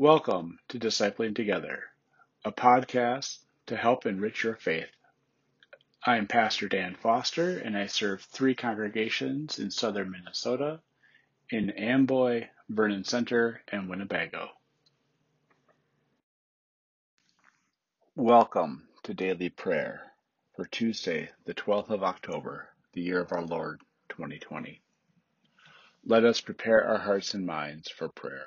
Welcome to Discipling Together, a podcast to help enrich your faith. I am Pastor Dan Foster, and I serve three congregations in southern Minnesota in Amboy, Vernon Center, and Winnebago. Welcome to Daily Prayer for Tuesday, the 12th of October, the year of our Lord 2020. Let us prepare our hearts and minds for prayer.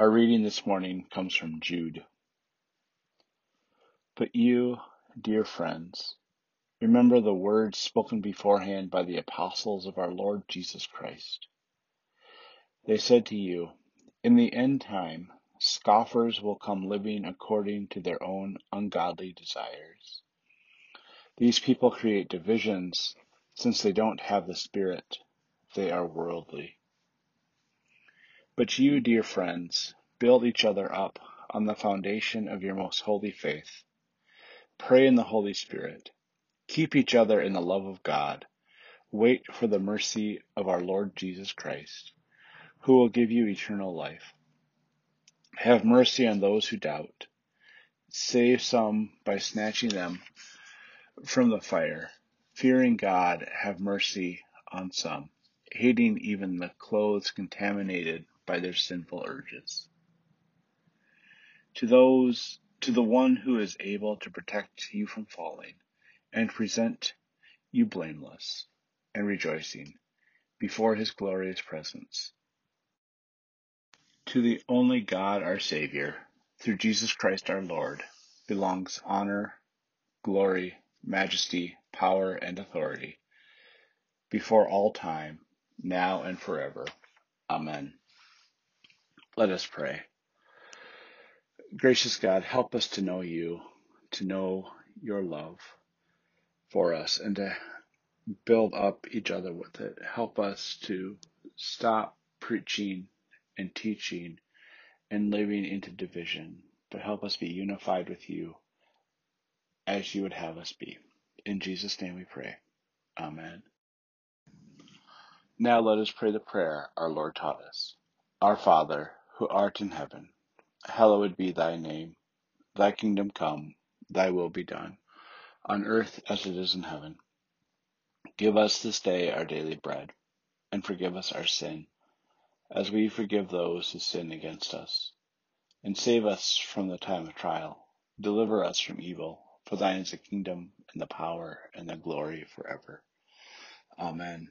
Our reading this morning comes from Jude. But you, dear friends, remember the words spoken beforehand by the apostles of our Lord Jesus Christ. They said to you, In the end time, scoffers will come living according to their own ungodly desires. These people create divisions since they don't have the Spirit, they are worldly. But you, dear friends, build each other up on the foundation of your most holy faith. Pray in the Holy Spirit. Keep each other in the love of God. Wait for the mercy of our Lord Jesus Christ, who will give you eternal life. Have mercy on those who doubt. Save some by snatching them from the fire. Fearing God, have mercy on some, hating even the clothes contaminated by their sinful urges. To those, to the one who is able to protect you from falling and present you blameless and rejoicing before his glorious presence. To the only God our Savior, through Jesus Christ our Lord, belongs honor, glory, majesty, power, and authority, before all time, now and forever. Amen. Let us pray. Gracious God, help us to know you, to know your love for us, and to build up each other with it. Help us to stop preaching and teaching and living into division, but help us be unified with you as you would have us be. In Jesus' name we pray. Amen. Now let us pray the prayer our Lord taught us. Our Father, who art in heaven, hallowed be thy name. Thy kingdom come, thy will be done, on earth as it is in heaven. Give us this day our daily bread, and forgive us our sin, as we forgive those who sin against us. And save us from the time of trial. Deliver us from evil, for thine is the kingdom, and the power, and the glory forever. Amen.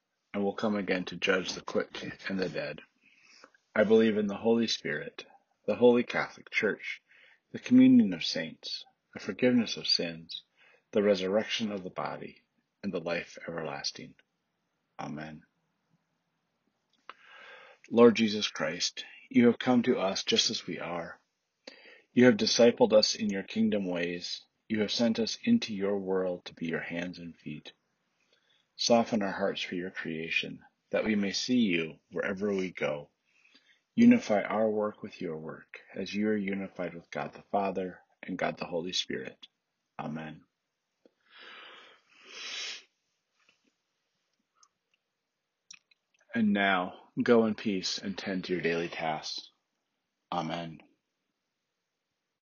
and will come again to judge the quick and the dead. I believe in the Holy Spirit, the Holy Catholic Church, the communion of saints, the forgiveness of sins, the resurrection of the body, and the life everlasting. Amen. Lord Jesus Christ, you have come to us just as we are. You have discipled us in your kingdom ways. You have sent us into your world to be your hands and feet. Soften our hearts for your creation, that we may see you wherever we go. Unify our work with your work, as you are unified with God the Father and God the Holy Spirit. Amen. And now, go in peace and tend to your daily tasks. Amen.